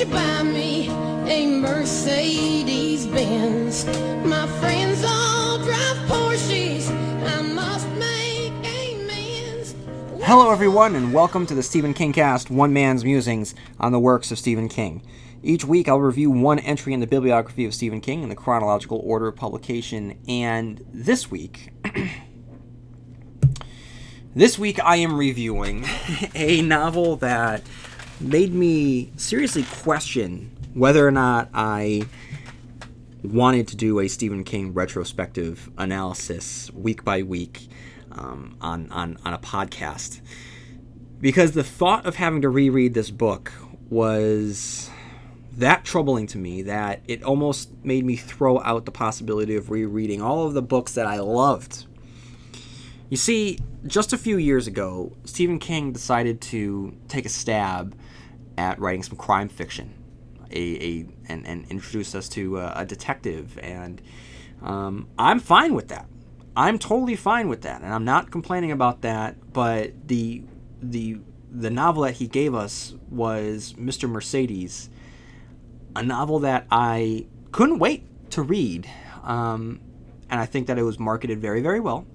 you buy me a Mercedes Benz? My friends all drive Porsches. I must make amends. Hello, everyone, and welcome to the Stephen King Cast One Man's Musings on the Works of Stephen King. Each week, I'll review one entry in the bibliography of Stephen King in the chronological order of publication, and this week, this week I am reviewing a novel that made me seriously question whether or not I wanted to do a Stephen King retrospective analysis week by week um, on, on, on a podcast. Because the thought of having to reread this book was that troubling to me that it almost made me throw out the possibility of rereading all of the books that I loved. You see, just a few years ago, Stephen King decided to take a stab at writing some crime fiction, a, a and, and introduce us to a, a detective, and um, I'm fine with that. I'm totally fine with that, and I'm not complaining about that. But the the the novel that he gave us was Mr. Mercedes, a novel that I couldn't wait to read, um, and I think that it was marketed very very well.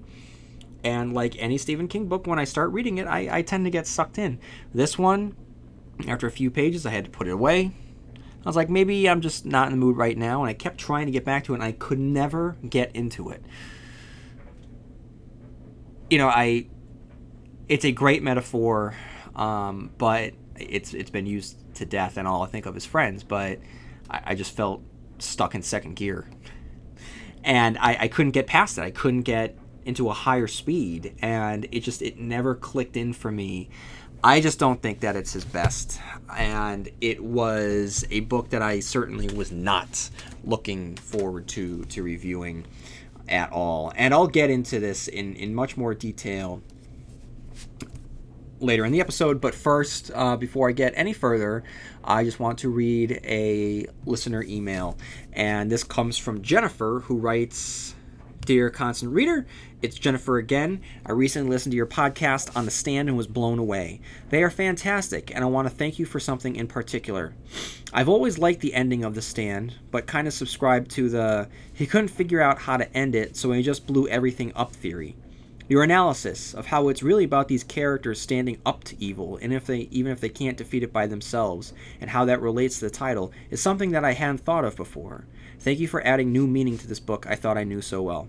And like any Stephen King book, when I start reading it, I, I tend to get sucked in. This one, after a few pages, I had to put it away. I was like, maybe I'm just not in the mood right now, and I kept trying to get back to it, and I could never get into it. You know, I. It's a great metaphor, um, but it's it's been used to death and all I think of is friends, but I, I just felt stuck in second gear, and I, I couldn't get past it. I couldn't get into a higher speed and it just it never clicked in for me i just don't think that it's his best. And it was a book that i certainly was not looking forward to to reviewing at all. And i'll get into this in in much more detail later in the episode. But first uh, before i get any further i just want to read a listener email. And this comes from jennifer who writes Dear constant reader, it's Jennifer again. I recently listened to your podcast on the stand and was blown away. They are fantastic, and I want to thank you for something in particular. I've always liked the ending of the stand, but kind of subscribed to the he couldn't figure out how to end it, so he just blew everything up theory. Your analysis of how it's really about these characters standing up to evil, and if they even if they can't defeat it by themselves, and how that relates to the title, is something that I hadn't thought of before. Thank you for adding new meaning to this book I thought I knew so well.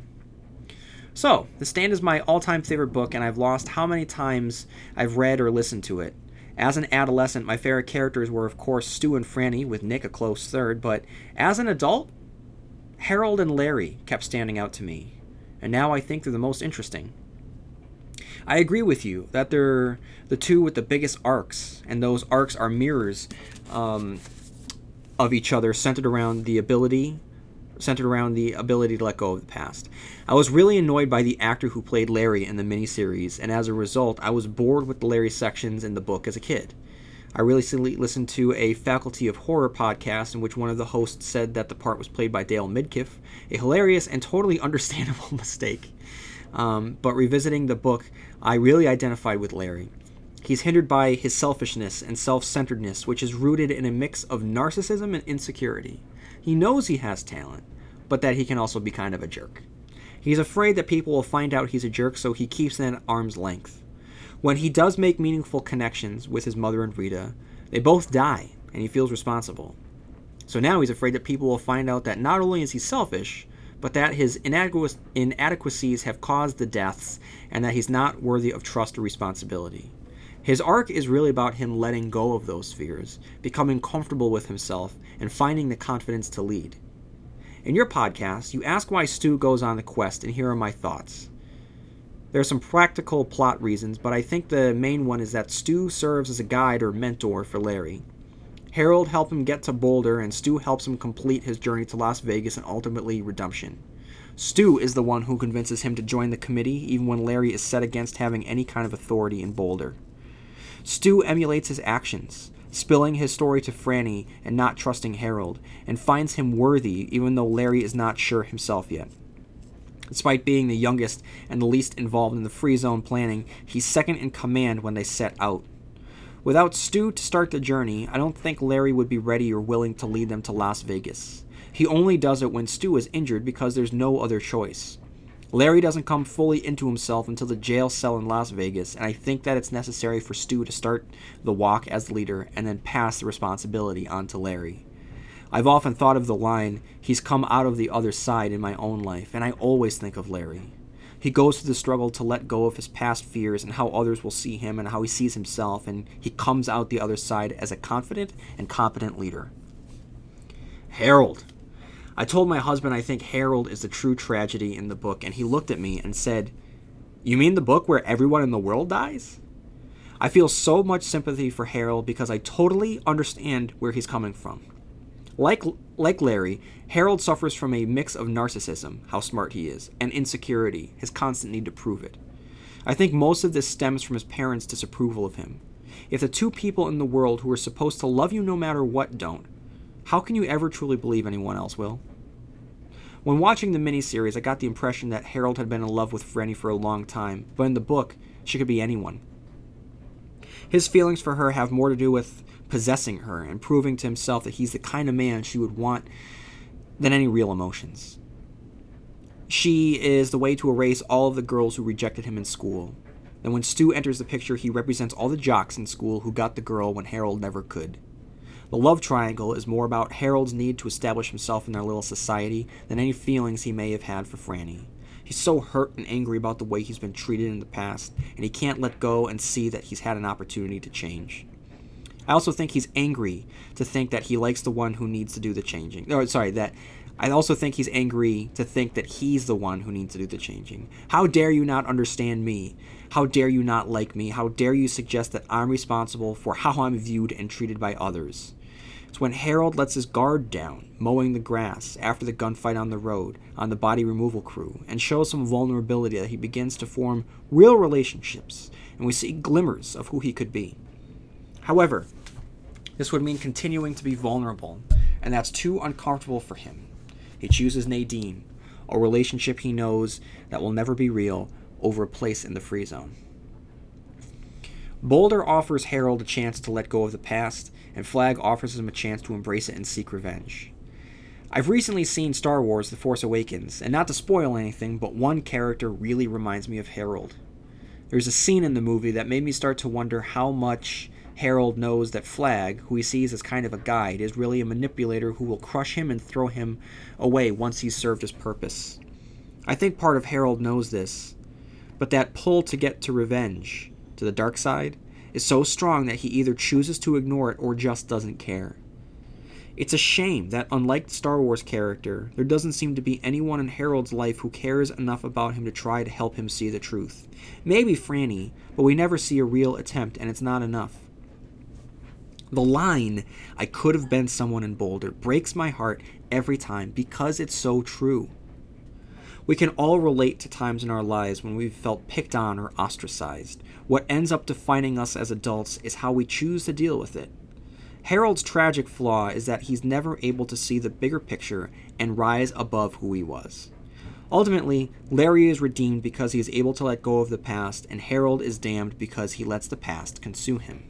So, The Stand is my all time favorite book, and I've lost how many times I've read or listened to it. As an adolescent, my favorite characters were, of course, Stu and Franny, with Nick a close third, but as an adult, Harold and Larry kept standing out to me, and now I think they're the most interesting. I agree with you that they're the two with the biggest arcs, and those arcs are mirrors um, of each other, centered around the ability, centered around the ability to let go of the past. I was really annoyed by the actor who played Larry in the miniseries, and as a result, I was bored with the Larry sections in the book as a kid. I recently listened to a Faculty of Horror podcast in which one of the hosts said that the part was played by Dale Midkiff, a hilarious and totally understandable mistake. Um, but revisiting the book, I really identified with Larry. He's hindered by his selfishness and self centeredness, which is rooted in a mix of narcissism and insecurity. He knows he has talent, but that he can also be kind of a jerk. He's afraid that people will find out he's a jerk, so he keeps them at arm's length. When he does make meaningful connections with his mother and Rita, they both die, and he feels responsible. So now he's afraid that people will find out that not only is he selfish, but that his inadequ- inadequacies have caused the deaths, and that he's not worthy of trust or responsibility. His arc is really about him letting go of those fears, becoming comfortable with himself, and finding the confidence to lead. In your podcast, you ask why Stu goes on the quest, and here are my thoughts. There are some practical plot reasons, but I think the main one is that Stu serves as a guide or mentor for Larry. Harold helped him get to Boulder, and Stu helps him complete his journey to Las Vegas and ultimately redemption. Stu is the one who convinces him to join the committee, even when Larry is set against having any kind of authority in Boulder. Stu emulates his actions, spilling his story to Franny and not trusting Harold, and finds him worthy even though Larry is not sure himself yet. Despite being the youngest and the least involved in the free zone planning, he's second in command when they set out. Without Stu to start the journey, I don't think Larry would be ready or willing to lead them to Las Vegas. He only does it when Stu is injured because there's no other choice. Larry doesn't come fully into himself until the jail cell in Las Vegas, and I think that it's necessary for Stu to start the walk as the leader and then pass the responsibility on to Larry. I've often thought of the line, he's come out of the other side in my own life, and I always think of Larry. He goes through the struggle to let go of his past fears and how others will see him and how he sees himself, and he comes out the other side as a confident and competent leader. Harold, I told my husband I think Harold is the true tragedy in the book, and he looked at me and said, You mean the book where everyone in the world dies? I feel so much sympathy for Harold because I totally understand where he's coming from. Like, like Larry, Harold suffers from a mix of narcissism, how smart he is, and insecurity, his constant need to prove it. I think most of this stems from his parents' disapproval of him. If the two people in the world who are supposed to love you no matter what don't, how can you ever truly believe anyone else will? When watching the miniseries, I got the impression that Harold had been in love with Franny for a long time, but in the book, she could be anyone. His feelings for her have more to do with possessing her and proving to himself that he's the kind of man she would want than any real emotions. She is the way to erase all of the girls who rejected him in school. And when Stu enters the picture, he represents all the jocks in school who got the girl when Harold never could. The love triangle is more about Harold's need to establish himself in their little society than any feelings he may have had for Franny. He's so hurt and angry about the way he's been treated in the past, and he can't let go and see that he's had an opportunity to change. I also think he's angry to think that he likes the one who needs to do the changing. Or sorry, that I also think he's angry to think that he's the one who needs to do the changing. How dare you not understand me? How dare you not like me? How dare you suggest that I'm responsible for how I'm viewed and treated by others? It's when Harold lets his guard down, mowing the grass after the gunfight on the road, on the body removal crew, and shows some vulnerability that he begins to form real relationships, and we see glimmers of who he could be. However, this would mean continuing to be vulnerable, and that's too uncomfortable for him. He chooses Nadine, a relationship he knows that will never be real, over a place in the free zone. Boulder offers Harold a chance to let go of the past, and Flag offers him a chance to embrace it and seek revenge. I've recently seen Star Wars The Force Awakens, and not to spoil anything, but one character really reminds me of Harold. There's a scene in the movie that made me start to wonder how much Harold knows that Flag, who he sees as kind of a guide, is really a manipulator who will crush him and throw him away once he's served his purpose. I think part of Harold knows this, but that pull to get to revenge, to the dark side, is so strong that he either chooses to ignore it or just doesn't care. It's a shame that, unlike the Star Wars character, there doesn't seem to be anyone in Harold's life who cares enough about him to try to help him see the truth. Maybe Franny, but we never see a real attempt, and it's not enough. The line, I could have been someone in Boulder, breaks my heart every time because it's so true. We can all relate to times in our lives when we've felt picked on or ostracized. What ends up defining us as adults is how we choose to deal with it. Harold's tragic flaw is that he's never able to see the bigger picture and rise above who he was. Ultimately, Larry is redeemed because he is able to let go of the past, and Harold is damned because he lets the past consume him.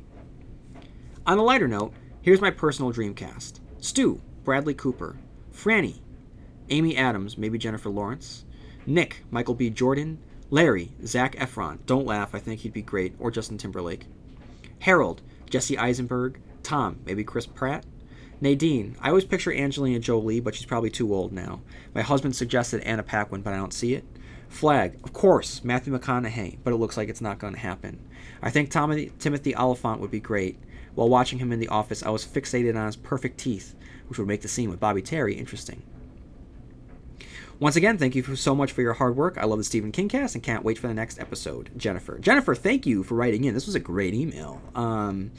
On a lighter note, here's my personal dream cast Stu, Bradley Cooper, Franny, Amy Adams, maybe Jennifer Lawrence, Nick, Michael B. Jordan, Larry, Zac Efron, don't laugh, I think he'd be great, or Justin Timberlake, Harold, Jesse Eisenberg, Tom, maybe Chris Pratt, Nadine, I always picture Angelina Jolie, but she's probably too old now. My husband suggested Anna Paquin, but I don't see it. Flag, of course, Matthew McConaughey, but it looks like it's not going to happen. I think Tom- Timothy Olyphant would be great. While watching him in the office, I was fixated on his perfect teeth, which would make the scene with Bobby Terry interesting. Once again, thank you so much for your hard work. I love the Stephen King cast and can't wait for the next episode. Jennifer. Jennifer, thank you for writing in. This was a great email. Um,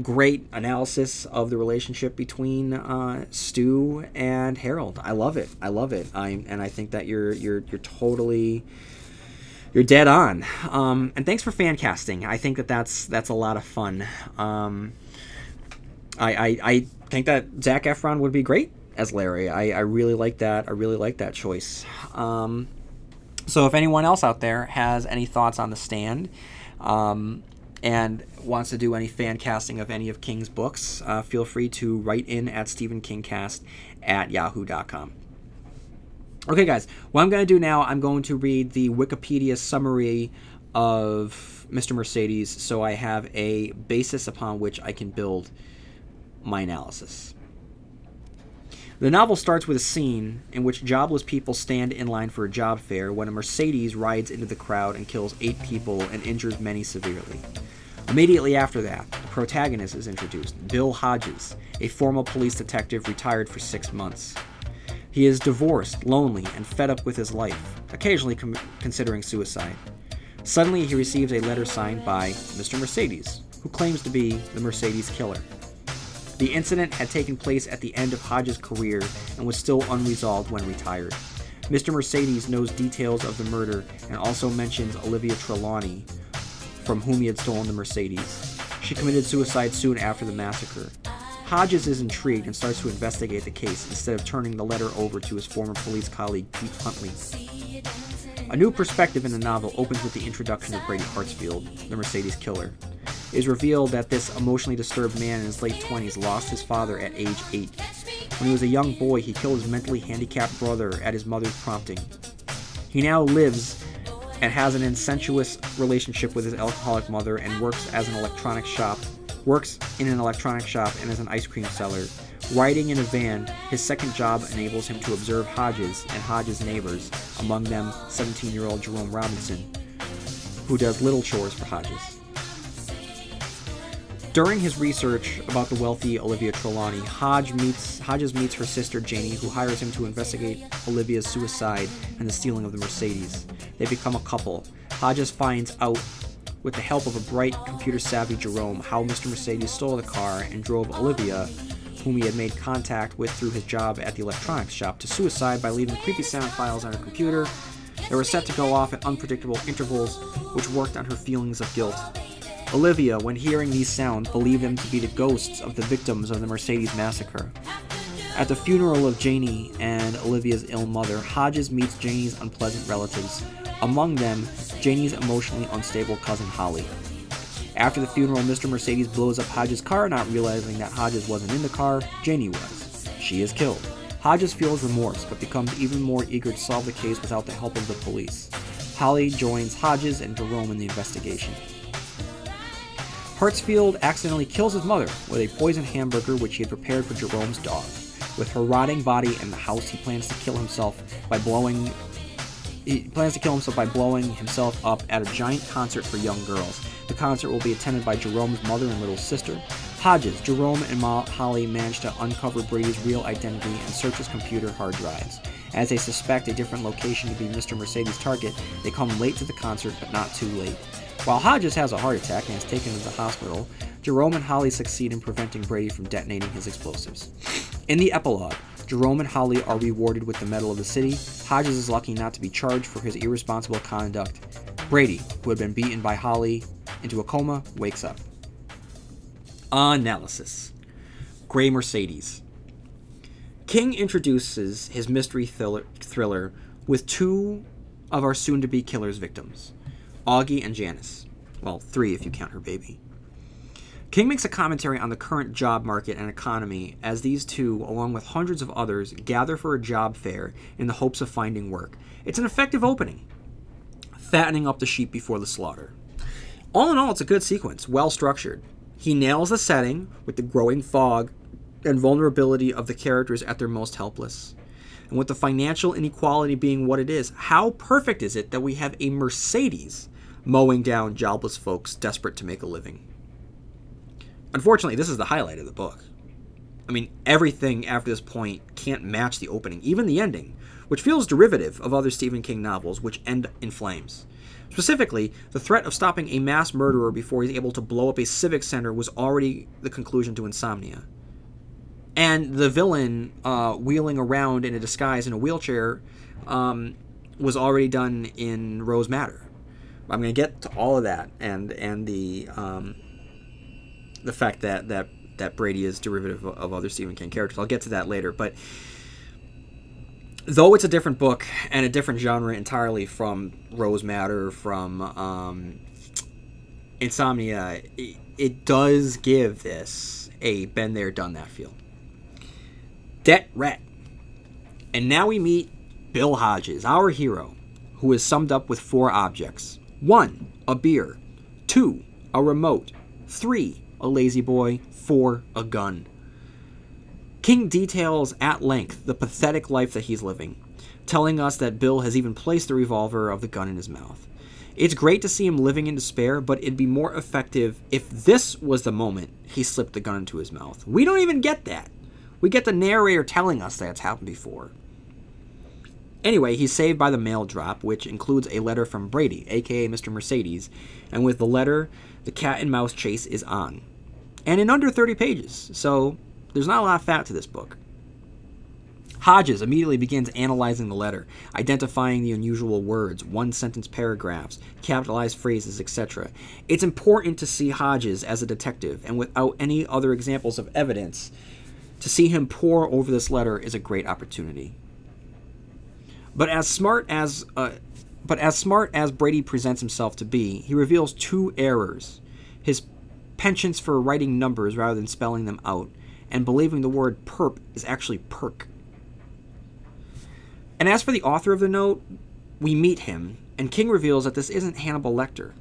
great analysis of the relationship between uh, Stu and Harold. I love it. I love it. I and I think that you're you're you're totally you're dead on. Um, and thanks for fan casting. I think that that's that's a lot of fun. Um, I, I I think that Zac Efron would be great as Larry. I, I really like that. I really like that choice. Um, so if anyone else out there has any thoughts on the stand, um, and wants to do any fan casting of any of King's books, uh, feel free to write in at StephenKingcast at yahoo.com. Okay, guys, what I'm going to do now, I'm going to read the Wikipedia summary of Mr. Mercedes so I have a basis upon which I can build my analysis. The novel starts with a scene in which jobless people stand in line for a job fair when a Mercedes rides into the crowd and kills eight people and injures many severely. Immediately after that, the protagonist is introduced Bill Hodges, a former police detective retired for six months. He is divorced, lonely, and fed up with his life, occasionally com- considering suicide. Suddenly, he receives a letter signed by Mr. Mercedes, who claims to be the Mercedes killer. The incident had taken place at the end of Hodges' career and was still unresolved when retired. Mr. Mercedes knows details of the murder and also mentions Olivia Trelawney, from whom he had stolen the Mercedes. She committed suicide soon after the massacre. Hodges is intrigued and starts to investigate the case instead of turning the letter over to his former police colleague Pete Huntley. A new perspective in the novel opens with the introduction of Brady Hartsfield, the Mercedes killer. It is revealed that this emotionally disturbed man in his late 20s lost his father at age 8. When he was a young boy, he killed his mentally handicapped brother at his mother's prompting. He now lives and has an incestuous relationship with his alcoholic mother and works as an electronic shop works in an electronic shop and as an ice cream seller. Riding in a van, his second job enables him to observe Hodges and Hodges' neighbors, among them 17 year old Jerome Robinson, who does little chores for Hodges. During his research about the wealthy Olivia Trelawney, Hodge meets, Hodges meets her sister Janie, who hires him to investigate Olivia's suicide and the stealing of the Mercedes. They become a couple. Hodges finds out, with the help of a bright, computer savvy Jerome, how Mr. Mercedes stole the car and drove Olivia, whom he had made contact with through his job at the electronics shop, to suicide by leaving creepy sound files on her computer. They were set to go off at unpredictable intervals, which worked on her feelings of guilt. Olivia, when hearing these sounds, believed them to be the ghosts of the victims of the Mercedes massacre. At the funeral of Janie and Olivia's ill mother, Hodges meets Janie's unpleasant relatives, among them, Janie's emotionally unstable cousin Holly. After the funeral, Mr. Mercedes blows up Hodges' car, not realizing that Hodges wasn't in the car, Janie was. She is killed. Hodges feels remorse, but becomes even more eager to solve the case without the help of the police. Holly joins Hodges and Jerome in the investigation. Hartsfield accidentally kills his mother with a poisoned hamburger which he had prepared for Jerome's dog. With her rotting body in the house, he plans to kill himself by blowing. He plans to kill himself by blowing himself up at a giant concert for young girls. The concert will be attended by Jerome's mother and little sister. Hodges, Jerome, and Ma- Holly manage to uncover Brady's real identity and search his computer hard drives. As they suspect a different location to be Mr. Mercedes' target, they come late to the concert, but not too late. While Hodges has a heart attack and is taken to the hospital, Jerome and Holly succeed in preventing Brady from detonating his explosives. In the epilogue, Jerome and Holly are rewarded with the Medal of the City. Hodges is lucky not to be charged for his irresponsible conduct. Brady, who had been beaten by Holly into a coma, wakes up. Analysis Gray Mercedes. King introduces his mystery thriller, with two of our soon to be killer's victims. Augie and Janice. Well, three if you count her baby. King makes a commentary on the current job market and economy as these two, along with hundreds of others, gather for a job fair in the hopes of finding work. It's an effective opening, fattening up the sheep before the slaughter. All in all, it's a good sequence, well structured. He nails the setting with the growing fog and vulnerability of the characters at their most helpless. And with the financial inequality being what it is, how perfect is it that we have a Mercedes mowing down jobless folks desperate to make a living? Unfortunately, this is the highlight of the book. I mean, everything after this point can't match the opening, even the ending, which feels derivative of other Stephen King novels which end in flames. Specifically, the threat of stopping a mass murderer before he's able to blow up a civic center was already the conclusion to Insomnia. And the villain uh, wheeling around in a disguise in a wheelchair um, was already done in Rose Madder. I'm going to get to all of that and and the um, the fact that that that Brady is derivative of, other Stephen King characters. I'll get to that later, but though it's a different book and a different genre entirely from Rose Madder, from um, Insomnia, it, it does give this a been there, done that feel. Det Ret. And now we meet Bill Hodges, our hero, who is summed up with four objects one, a beer, two, a remote, three, a lazy boy, four, a gun. King details at length the pathetic life that he's living, telling us that Bill has even placed the revolver of the gun in his mouth. It's great to see him living in despair, but it'd be more effective if this was the moment he slipped the gun into his mouth. We don't even get that. We get the narrator telling us that's happened before. Anyway, he's saved by the mail drop, which includes a letter from Brady, aka Mr. Mercedes, and with the letter, the cat and mouse chase is on. And in under 30 pages, so there's not a lot of fat to this book. Hodges immediately begins analyzing the letter, identifying the unusual words, one sentence paragraphs, capitalized phrases, etc. It's important to see Hodges as a detective, and without any other examples of evidence, to see him pore over this letter is a great opportunity. But as smart as uh, but as smart as Brady presents himself to be, he reveals two errors: his penchants for writing numbers rather than spelling them out, and believing the word perp is actually perk. And as for the author of the note, we meet him, and King reveals that this isn't Hannibal Lecter.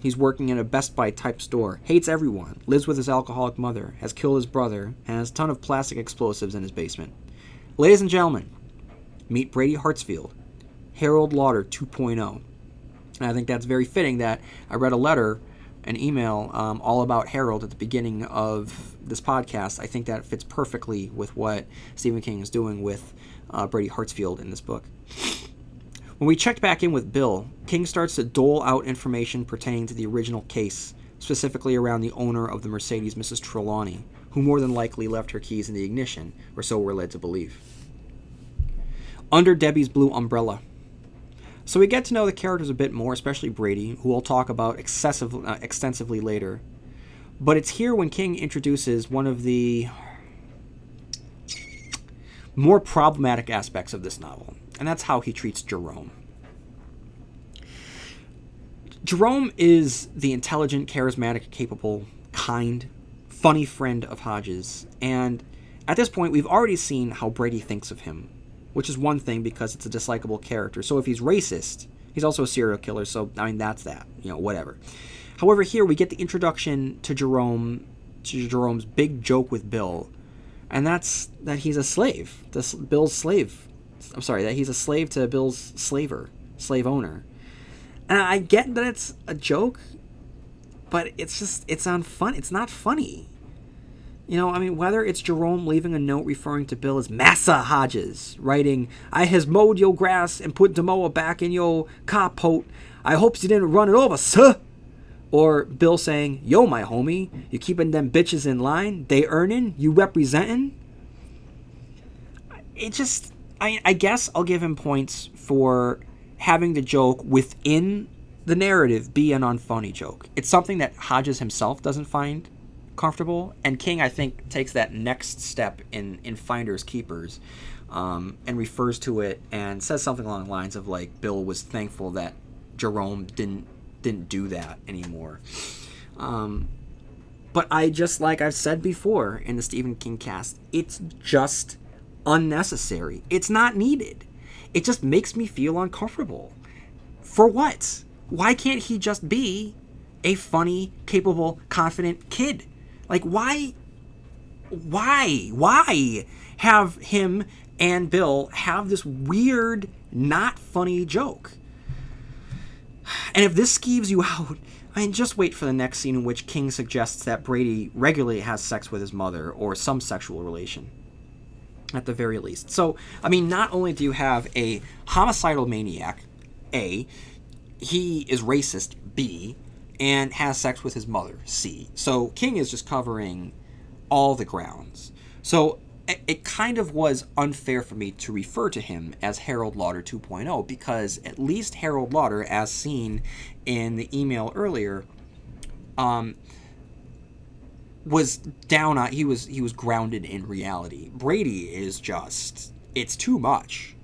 He's working in a Best Buy type store, hates everyone, lives with his alcoholic mother, has killed his brother, and has a ton of plastic explosives in his basement. Ladies and gentlemen, meet Brady Hartsfield, Harold Lauder 2.0. And I think that's very fitting that I read a letter, an email, um, all about Harold at the beginning of this podcast. I think that fits perfectly with what Stephen King is doing with uh, Brady Hartsfield in this book. When we checked back in with Bill, King starts to dole out information pertaining to the original case, specifically around the owner of the Mercedes, Mrs. Trelawney, who more than likely left her keys in the ignition, or so we're led to believe. Under Debbie's blue umbrella. So we get to know the characters a bit more, especially Brady, who we'll talk about excessive, uh, extensively later. But it's here when King introduces one of the more problematic aspects of this novel, and that's how he treats Jerome. Jerome is the intelligent, charismatic, capable, kind, funny friend of Hodges, and at this point, we've already seen how Brady thinks of him, which is one thing because it's a dislikable character. So if he's racist, he's also a serial killer, so I mean, that's that, you know, whatever. However, here we get the introduction to Jerome, to Jerome's big joke with Bill, and that's that he's a slave, this Bill's slave. I'm sorry, that he's a slave to Bill's slaver, slave owner. And I get that it's a joke, but it's just it's on fun. It's not funny. You know, I mean, whether it's Jerome leaving a note referring to Bill as Massa Hodges, writing, I has mowed your grass and put mower back in your carport. I hopes you didn't run it over, sir. Or Bill saying, Yo, my homie, you keeping them bitches in line? They earning? You representing? It just, I, I guess I'll give him points for having the joke within the narrative be an unfunny joke. It's something that Hodges himself doesn't find comfortable, and King, I think, takes that next step in, in Finders Keepers um, and refers to it and says something along the lines of like Bill was thankful that Jerome didn't didn't do that anymore. Um, but I just like I've said before in the Stephen King cast, it's just unnecessary. It's not needed. It just makes me feel uncomfortable. For what? Why can't he just be a funny, capable, confident kid? Like why why why have him and Bill have this weird not funny joke? And if this skeeves you out, I mean, just wait for the next scene in which King suggests that Brady regularly has sex with his mother or some sexual relation. At the very least. So, I mean, not only do you have a homicidal maniac, A, he is racist, B, and has sex with his mother, C. So, King is just covering all the grounds. So, it kind of was unfair for me to refer to him as Harold Lauder 2.0 because at least Harold Lauder, as seen in the email earlier, um, was down on he was he was grounded in reality. Brady is just it's too much,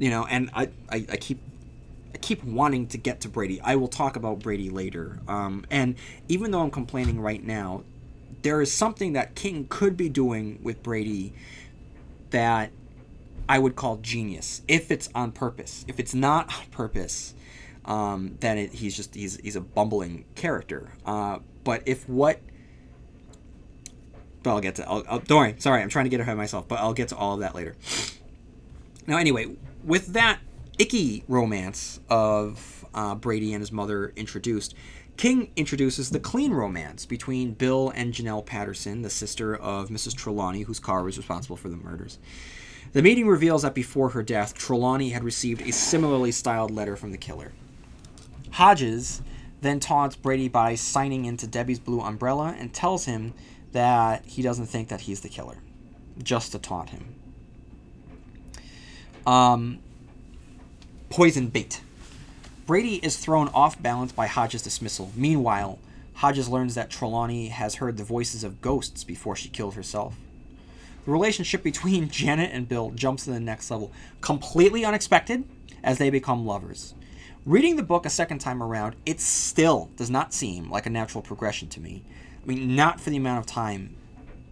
you know. And I I, I keep keep wanting to get to Brady. I will talk about Brady later. Um, and even though I'm complaining right now, there is something that King could be doing with Brady that I would call genius if it's on purpose. If it's not on purpose, um, then it, he's just he's he's a bumbling character. Uh, but if what but I'll get to. I'll, I'll, don't worry. Sorry, I'm trying to get ahead of myself, but I'll get to all of that later. Now, anyway, with that icky romance of uh, Brady and his mother introduced, King introduces the clean romance between Bill and Janelle Patterson, the sister of Mrs. Trelawney, whose car was responsible for the murders. The meeting reveals that before her death, Trelawney had received a similarly styled letter from the killer. Hodges then taunts Brady by signing into Debbie's blue umbrella and tells him that he doesn't think that he's the killer, just to taunt him. Um, poison bait. Brady is thrown off balance by Hodges' dismissal. Meanwhile, Hodges learns that Trelawney has heard the voices of ghosts before she killed herself. The relationship between Janet and Bill jumps to the next level, completely unexpected, as they become lovers. Reading the book a second time around, it still does not seem like a natural progression to me. I mean, not for the amount of time.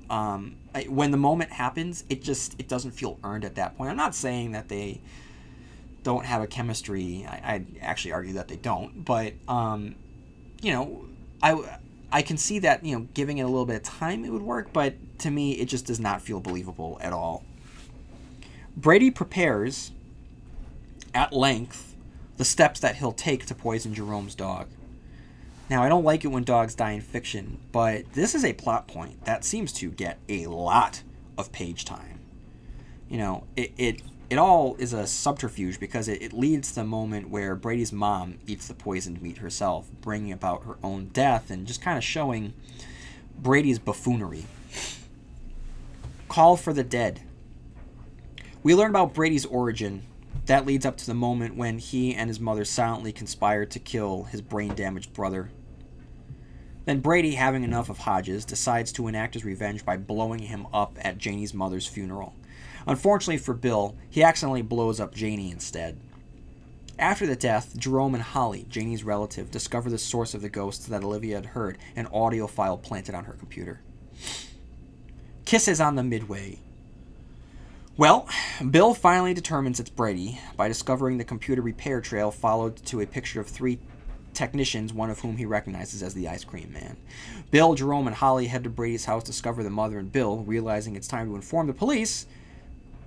Um, I, when the moment happens, it just it doesn't feel earned at that point. I'm not saying that they don't have a chemistry. I, I actually argue that they don't, but um, you know, I I can see that you know giving it a little bit of time it would work, but to me it just does not feel believable at all. Brady prepares at length the steps that he'll take to poison Jerome's dog. Now, I don't like it when dogs die in fiction, but this is a plot point that seems to get a lot of page time. You know, it, it, it all is a subterfuge because it, it leads to the moment where Brady's mom eats the poisoned meat herself, bringing about her own death and just kind of showing Brady's buffoonery. Call for the Dead. We learn about Brady's origin that leads up to the moment when he and his mother silently conspired to kill his brain damaged brother. Then Brady, having enough of Hodges, decides to enact his revenge by blowing him up at Janie's mother's funeral. Unfortunately for Bill, he accidentally blows up Janie instead. After the death, Jerome and Holly, Janie's relative, discover the source of the ghosts that Olivia had heard an audio file planted on her computer. Kisses on the Midway. Well, Bill finally determines it's Brady by discovering the computer repair trail followed to a picture of three technicians, one of whom he recognizes as the ice cream man. Bill, Jerome, and Holly head to Brady's house, to discover the mother and Bill, realizing it's time to inform the police,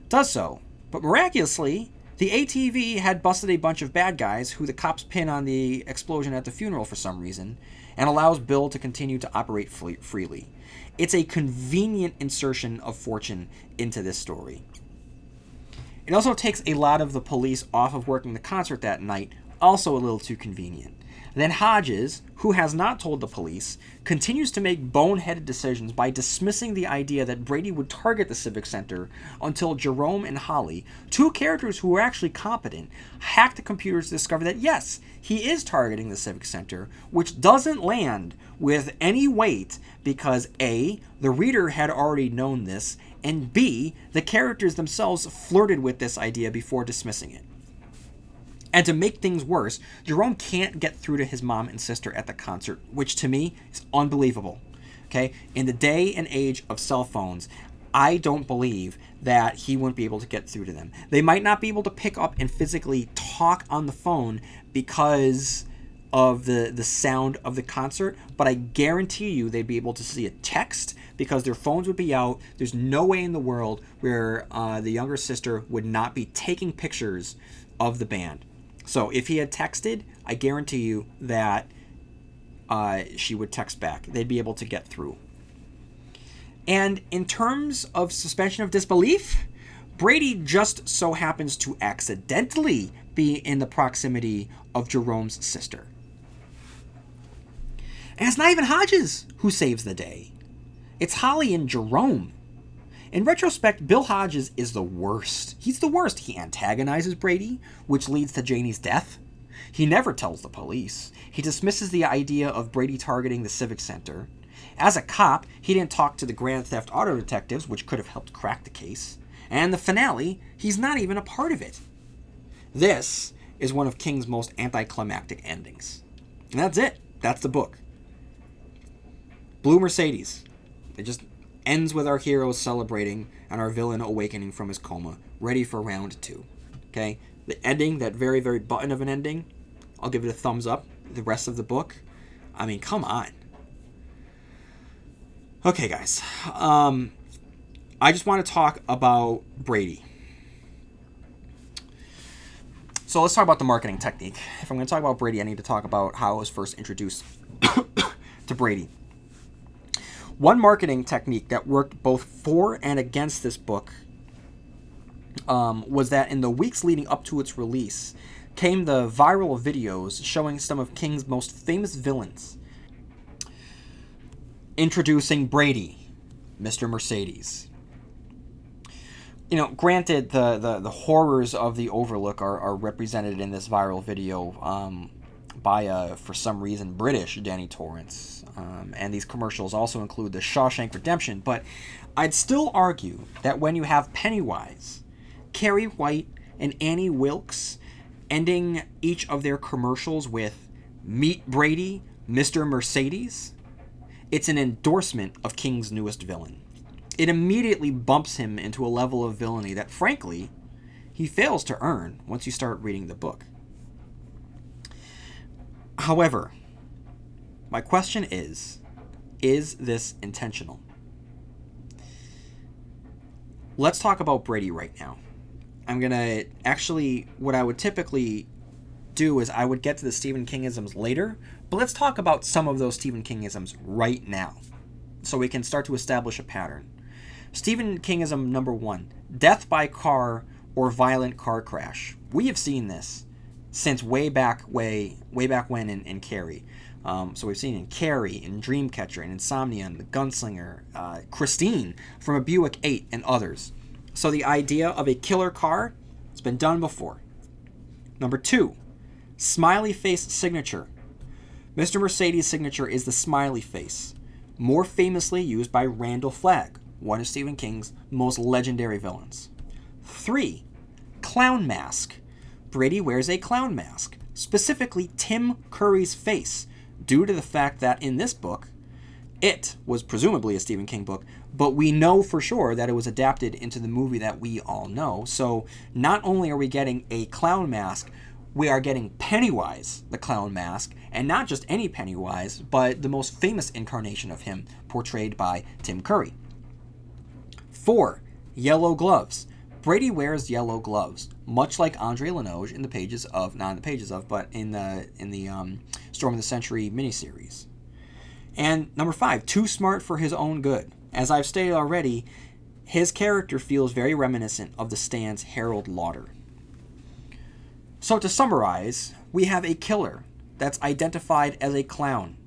does so. But miraculously, the ATF had busted a bunch of bad guys who the cops pin on the explosion at the funeral for some reason, and allows Bill to continue to operate freely. It's a convenient insertion of fortune into this story. It also takes a lot of the police off of working the concert that night, also a little too convenient. Then Hodges, who has not told the police, continues to make boneheaded decisions by dismissing the idea that Brady would target the Civic Center until Jerome and Holly, two characters who are actually competent, hack the computers to discover that yes, he is targeting the Civic Center, which doesn't land with any weight because A, the reader had already known this, and B, the characters themselves flirted with this idea before dismissing it. And to make things worse, Jerome can't get through to his mom and sister at the concert, which to me is unbelievable. Okay? In the day and age of cell phones, I don't believe that he wouldn't be able to get through to them. They might not be able to pick up and physically talk on the phone because of the the sound of the concert, but I guarantee you they'd be able to see a text because their phones would be out. There's no way in the world where uh, the younger sister would not be taking pictures of the band. So if he had texted, I guarantee you that uh, she would text back. They'd be able to get through. And in terms of suspension of disbelief, Brady just so happens to accidentally be in the proximity of Jerome's sister. And it's not even Hodges who saves the day. It's Holly and Jerome in retrospect, Bill Hodges is the worst. He's the worst. He antagonizes Brady, which leads to Janie's death. He never tells the police. He dismisses the idea of Brady targeting the Civic Center. As a cop, he didn't talk to the Grand Theft Auto detectives, which could have helped crack the case. And the finale, he's not even a part of it. This is one of King's most anticlimactic endings. And that's it. That's the book. Blue Mercedes. It just ends with our heroes celebrating and our villain awakening from his coma, ready for round two. Okay? The ending, that very, very button of an ending, I'll give it a thumbs up. The rest of the book, I mean, come on. Okay, guys. Um, I just want to talk about Brady. So let's talk about the marketing technique. If I'm going to talk about Brady, I need to talk about how I was first introduced to Brady. One marketing technique that worked both for and against this book um, was that in the weeks leading up to its release came the viral videos showing some of King's most famous villains. Introducing Brady, Mr. Mercedes. You know, granted, the, the, the horrors of the Overlook are, are represented in this viral video um, by a, for some reason, British Danny Torrance. Um, and these commercials also include the Shawshank Redemption. But I'd still argue that when you have Pennywise, Carrie White, and Annie Wilkes ending each of their commercials with Meet Brady, Mr. Mercedes, it's an endorsement of King's newest villain. It immediately bumps him into a level of villainy that, frankly, he fails to earn once you start reading the book. However, my question is is this intentional? Let's talk about Brady right now. I'm going to actually, what I would typically do is I would get to the Stephen Kingisms later, but let's talk about some of those Stephen Kingisms right now so we can start to establish a pattern. Stephen Kingism number one death by car or violent car crash. We have seen this since way back way way back when in, in Carrie. Um, so we've seen in Carrie, in Dreamcatcher, in Insomnia, in The Gunslinger, uh, Christine from a Buick 8, and others. So the idea of a killer car has been done before. Number two, smiley face signature. Mr. Mercedes' signature is the smiley face, more famously used by Randall Flagg, one of Stephen King's most legendary villains. Three, clown mask. Brady wears a clown mask, specifically Tim Curry's face, due to the fact that in this book, it was presumably a Stephen King book, but we know for sure that it was adapted into the movie that we all know. So not only are we getting a clown mask, we are getting Pennywise, the clown mask, and not just any Pennywise, but the most famous incarnation of him, portrayed by Tim Curry. Four, yellow gloves. Brady wears yellow gloves, much like Andre Linoge in the pages of, not in the pages of, but in the in the um, Storm of the Century miniseries. And number five, too smart for his own good. As I've stated already, his character feels very reminiscent of the Stand's Harold Lauder. So to summarize, we have a killer that's identified as a clown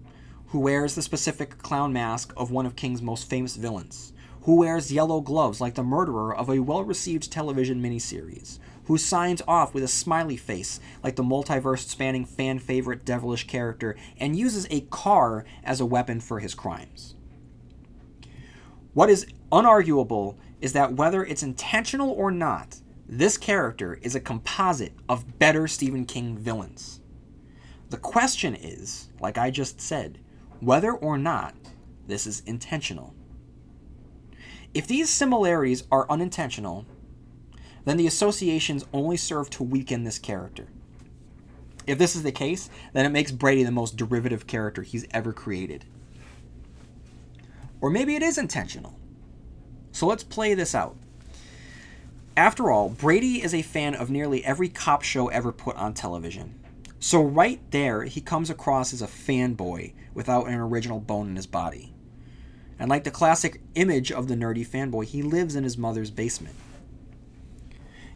who wears the specific clown mask of one of King's most famous villains, who wears yellow gloves like the murderer of a well received television miniseries, who signs off with a smiley face like the multiverse spanning fan favorite devilish character, and uses a car as a weapon for his crimes. What is unarguable is that whether it's intentional or not, this character is a composite of better Stephen King villains. The question is, like I just said, whether or not this is intentional. If these similarities are unintentional, then the associations only serve to weaken this character. If this is the case, then it makes Brady the most derivative character he's ever created. Or maybe it is intentional. So let's play this out. After all, Brady is a fan of nearly every cop show ever put on television. So, right there, he comes across as a fanboy without an original bone in his body. And like the classic image of the nerdy fanboy, he lives in his mother's basement.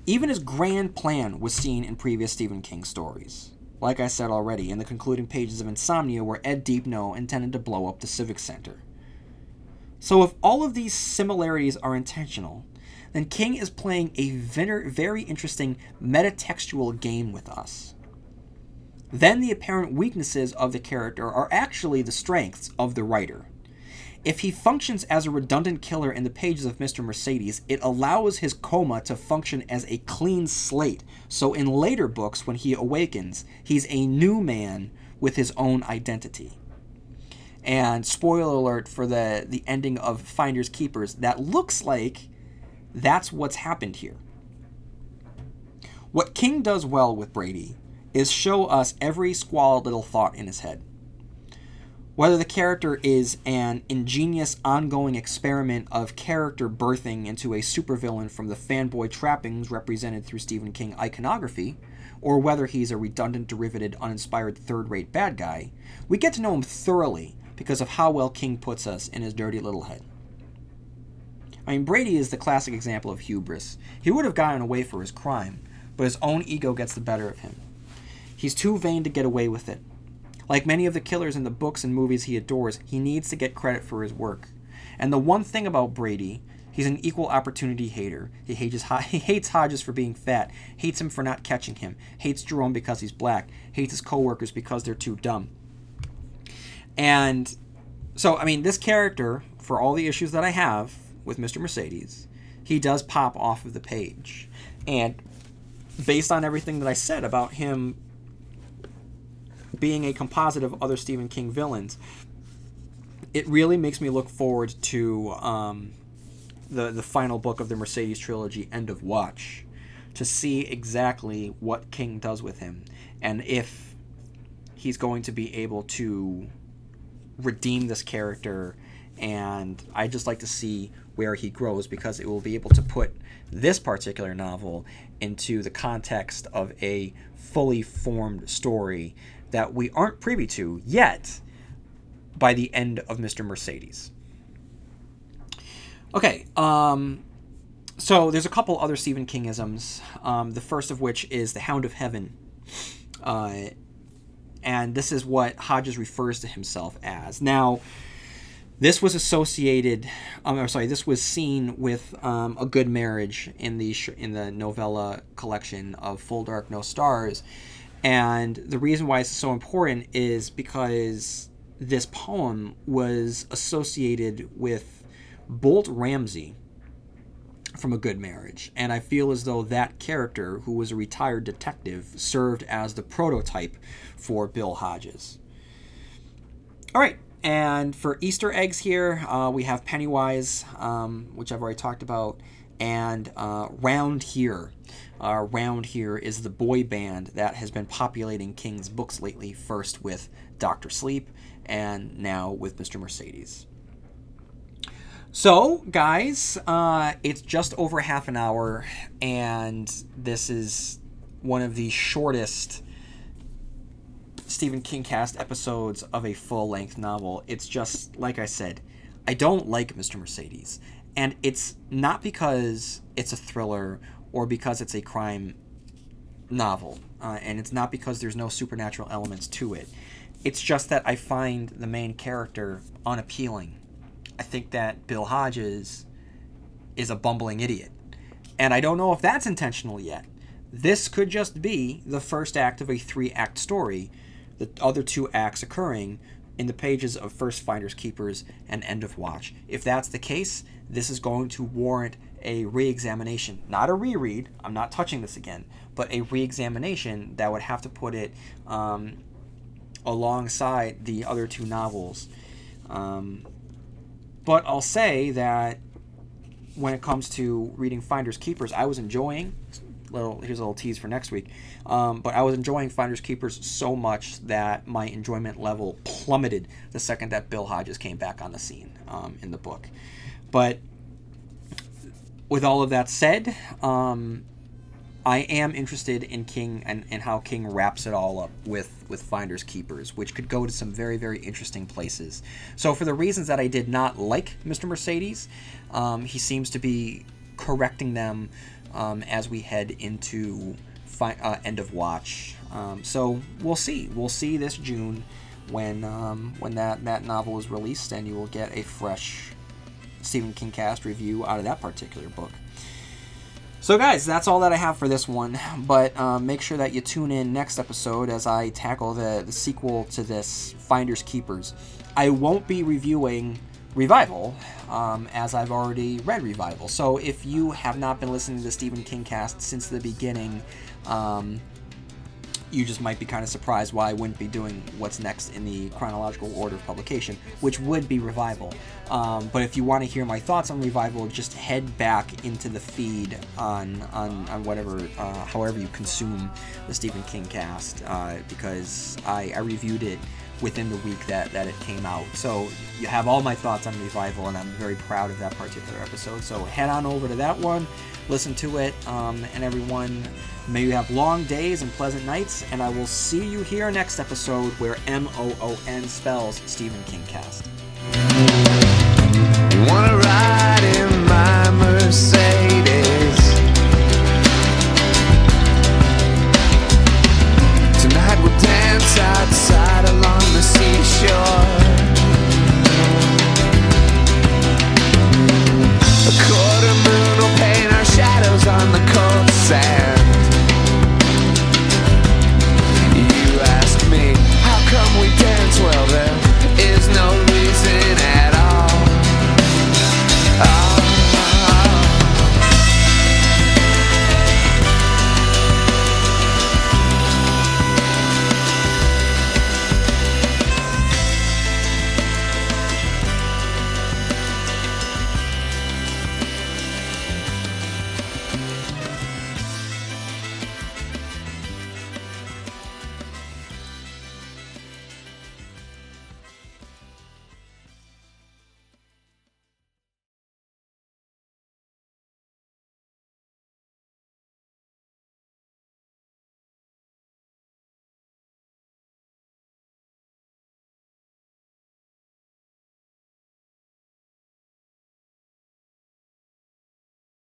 Even his grand plan was seen in previous Stephen King stories. Like I said already, in the concluding pages of Insomnia, where Ed Deepneau intended to blow up the Civic Center. So, if all of these similarities are intentional, then King is playing a very interesting metatextual game with us. Then the apparent weaknesses of the character are actually the strengths of the writer. If he functions as a redundant killer in the pages of Mr. Mercedes, it allows his coma to function as a clean slate. So in later books, when he awakens, he's a new man with his own identity. And spoiler alert for the, the ending of Finders Keepers, that looks like that's what's happened here. What King does well with Brady is show us every squalid little thought in his head. Whether the character is an ingenious ongoing experiment of character birthing into a supervillain from the fanboy trappings represented through Stephen King iconography, or whether he's a redundant, derivative, uninspired third rate bad guy, we get to know him thoroughly because of how well King puts us in his dirty little head. I mean, Brady is the classic example of hubris. He would have gotten away for his crime, but his own ego gets the better of him. He's too vain to get away with it. Like many of the killers in the books and movies he adores, he needs to get credit for his work. And the one thing about Brady, he's an equal opportunity hater. He hates, he hates Hodges for being fat, hates him for not catching him, hates Jerome because he's black, hates his coworkers because they're too dumb. And so, I mean, this character, for all the issues that I have with Mr. Mercedes, he does pop off of the page. And based on everything that I said about him being a composite of other Stephen King villains, it really makes me look forward to um, the the final book of the Mercedes trilogy, End of Watch, to see exactly what King does with him, and if he's going to be able to redeem this character. And I just like to see where he grows because it will be able to put this particular novel into the context of a fully formed story that we aren't privy to yet by the end of Mr. Mercedes. Okay, um, so there's a couple other Stephen Kingisms. Um, the first of which is the Hound of Heaven, uh, and this is what Hodges refers to himself as. Now, this was associated. Um, I'm sorry. This was seen with um, a good marriage in the sh- in the novella collection of Full Dark No Stars, and the reason why it's so important is because this poem was associated with Holt Ramsey from A Good Marriage. And I feel as though that character, who was a retired detective, served as the prototype for Bill Hodges. All right. And for Easter eggs here, uh, we have Pennywise, um, which I've already talked about, and uh, Round Here uh, Round Here is the boy band that has been populating King's books lately, first with Dr. Sleep and now with Mr. Mercedes. So, guys, uh, it's just over half an hour, and this is one of the shortest Stephen King cast episodes of a full length novel. It's just, like I said, I don't like Mr. Mercedes. And it's not because it's a thriller or because it's a crime novel, uh, and it's not because there's no supernatural elements to it. It's just that I find the main character unappealing. I think that Bill Hodges is a bumbling idiot. And I don't know if that's intentional yet. This could just be the first act of a three act story, the other two acts occurring in the pages of First Finders Keepers and End of Watch. If that's the case, this is going to warrant a re-examination, not a reread. I'm not touching this again, but a re-examination that would have to put it um, alongside the other two novels. Um, but I'll say that when it comes to reading Finders Keepers, I was enjoying. Little here's a little tease for next week. Um, but I was enjoying Finders Keepers so much that my enjoyment level plummeted the second that Bill Hodges came back on the scene um, in the book. But with all of that said, um, I am interested in King and, and how King wraps it all up with, with Finders Keepers, which could go to some very, very interesting places. So, for the reasons that I did not like Mr. Mercedes, um, he seems to be correcting them um, as we head into fi- uh, End of Watch. Um, so, we'll see. We'll see this June when um, when that, that novel is released, and you will get a fresh Stephen King cast review out of that particular book. So, guys, that's all that I have for this one. But um, make sure that you tune in next episode as I tackle the, the sequel to this, Finders Keepers. I won't be reviewing Revival, um, as I've already read Revival. So if you have not been listening to the Stephen King cast since the beginning, um, you just might be kind of surprised why I wouldn't be doing what's next in the chronological order of publication, which would be Revival. Um, but if you want to hear my thoughts on Revival, just head back into the feed on on, on whatever, uh, however you consume the Stephen King cast, uh, because I, I reviewed it within the week that, that it came out. So you have all my thoughts on Revival, and I'm very proud of that particular episode. So head on over to that one, listen to it. Um, and everyone, may you have long days and pleasant nights. And I will see you here next episode where M O O N spells Stephen King Cast. Wanna ride in my